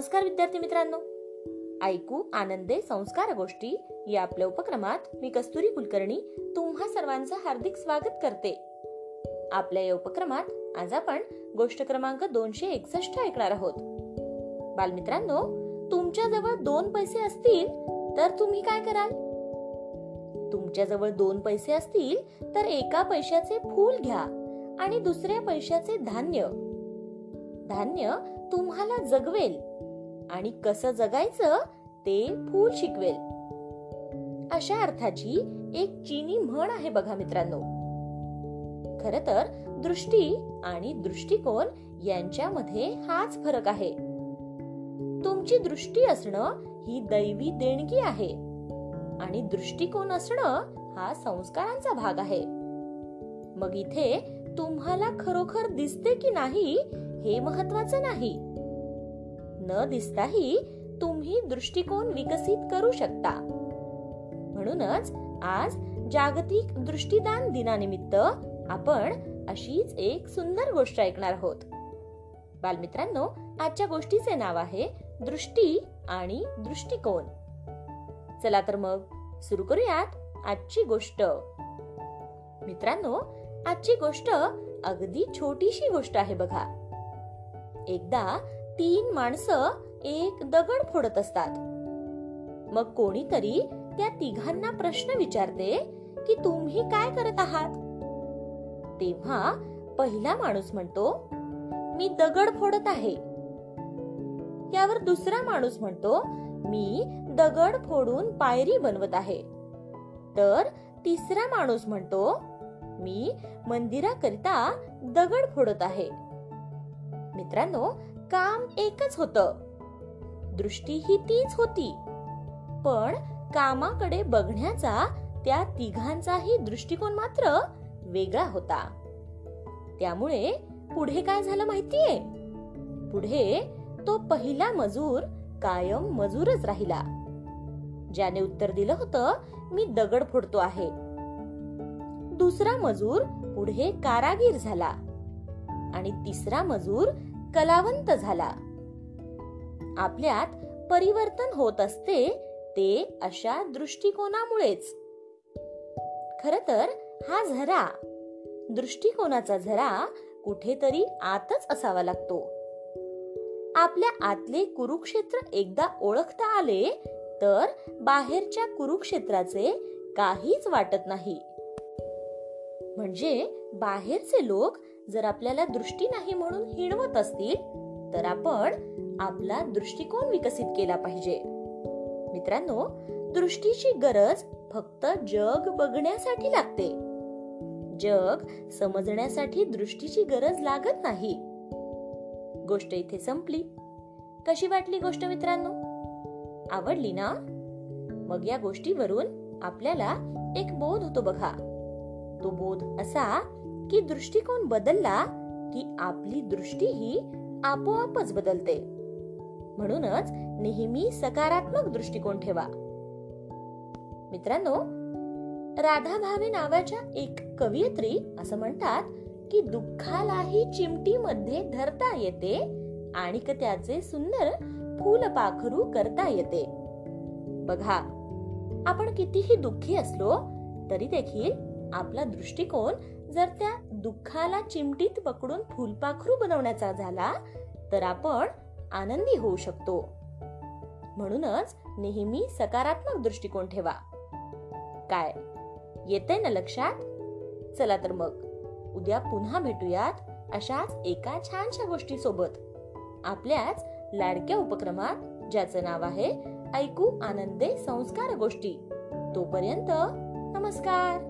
नमस्कार विद्यार्थी मित्रांनो. ऐकू आनंदे संस्कार गोष्टी या आपल्या उपक्रमात मी कस्तुरी कुलकर्णी तुम्हा सर्वांचं हार्दिक स्वागत करते. आपल्या या उपक्रमात आज आपण गोष्ट क्रमांक दोनशे एकसष्ट ऐकणार आहोत. बालमित्रांनो तुमच्या जवळ दोन पैसे असतील तर तुम्ही काय कराल? तुमच्या जवळ दोन पैसे असतील तर एका पैशाचे फूल घ्या आणि दुसऱ्या पैशाचे धान्य. धान्य तुम्हाला जगवेल. आणि कसं जगायचं ते फूल शिकवेल. अशा अर्थाची एक चीनी म्हण आहे बघा मित्रांनो. खर तर दृष्टी आणि दृष्टिकोन यांच्यामध्ये हाच फरक आहे. तुमची दृष्टी असणं ही दैवी देणगी आहे आणि दृष्टिकोन असणं हा संस्कारांचा भाग आहे. मग इथे तुम्हाला खरोखर दिसते की नाही हे महत्वाचं नाही. न दिसताही तुम्ही दृष्टिकोन विकसित करू शकता. म्हणूनच आज जागतिक दृष्टीदान दिनानिमित्त आपण अशीच एक सुंदर गोष्ट ऐकणार आहोत. बालमित्रांनो आजच्या गोष्टीचे नाव आहे दृष्टी आणि दृष्टिकोन. चला तर मग सुरू करूयात आजची गोष्ट. मित्रांनो आजची गोष्ट अगदी छोटीशी गोष्ट आहे बघा. एकदा तीन माणसं एक दगड फोडत असतात. मग कोणीतरी त्या तिघांना प्रश्न विचारते की तुम्ही काय करत आहात? तेव्हा पहिला माणूस म्हणतो मी दगड फोडत आहे. यावर दुसरा माणूस म्हणतो मी दगड फोडून पायरी बनवत आहे. तर तिसरा माणूस म्हणतो मी मंदिराकरिता दगड फोडत आहे. मित्रांनो काम एकच होत. दृष्टी ही तीच होती. पण कामाकडे बघण्याचा त्या तिघांचाही दृष्टिकोन मात्र वेगळा होता. त्यामुळे पुढे काय झालं माहितीये? पुढे तो पहिला मजूर कायम मजूरच राहिला. ज्याने उत्तर दिलं होतं मी दगड फोडतो आहे. दुसरा मजूर पुढे कारागीर झाला. आणि तिसरा मजूर कलावंत झाला. आपल्यात परिवर्तन होत असते ते अशा दृष्टिकोनामुळेच. खर तर हा झरा दृष्टिकोनाचा झरा कुठेतरी आतच असावा लागतो. आपल्या आतले कुरुक्षेत्र एकदा ओळखता आले तर बाहेरच्या कुरुक्षेत्राचे काहीच वाटत नाही. म्हणजे बाहेरचे लोक जर आपल्याला दृष्टी नाही म्हणून हिणवत असतील तर आपण आपला दृष्टिकोन विकसित केला पाहिजे. मित्रांनो दृष्टीची गरज फक्त जग बघण्यासाठी लागते. जग समजण्यासाठी दृष्टीची गरज लागत नाही. गोष्ट इथे संपली. कशी वाटली गोष्ट मित्रांनो? आवडली ना? मग या गोष्टीवरून आपल्याला एक बोध होतो बघा. तो बोध असा की दृष्टिकोन बदलला की आपली दृष्टी ही आपोआपच बदलते. म्हणूनच नेहमी सकारात्मक दृष्टिकोन ठेवा. मित्रांनो राधा भावे नावाच्या एक कवयित्री असं म्हणतात की दुःखालाही चिमटीमध्ये धरता येते आणि त्याचे सुंदर फूल पाखरू करता येते. बघा आपण कितीही दुःखी असलो तरी देखील आपला दृष्टिकोन जर त्या दुःखाला चिमटीत पकडून फुलपाखरू बनवण्याचा झाला तर आपण आनंदी होऊ शकतो. म्हणूनच नेहमी सकारात्मक दृष्टिकोन ठेवा. काय? येते ना लक्षात? चला तर मग. उद्या पुन्हा भेटूयात अशाच एका छानशा गोष्टी सोबत आपल्याच लाडक्या उपक्रमात ज्याचं नाव आहे ऐकू आनंदे संस्कार गोष्टी. तोपर्यंत नमस्कार!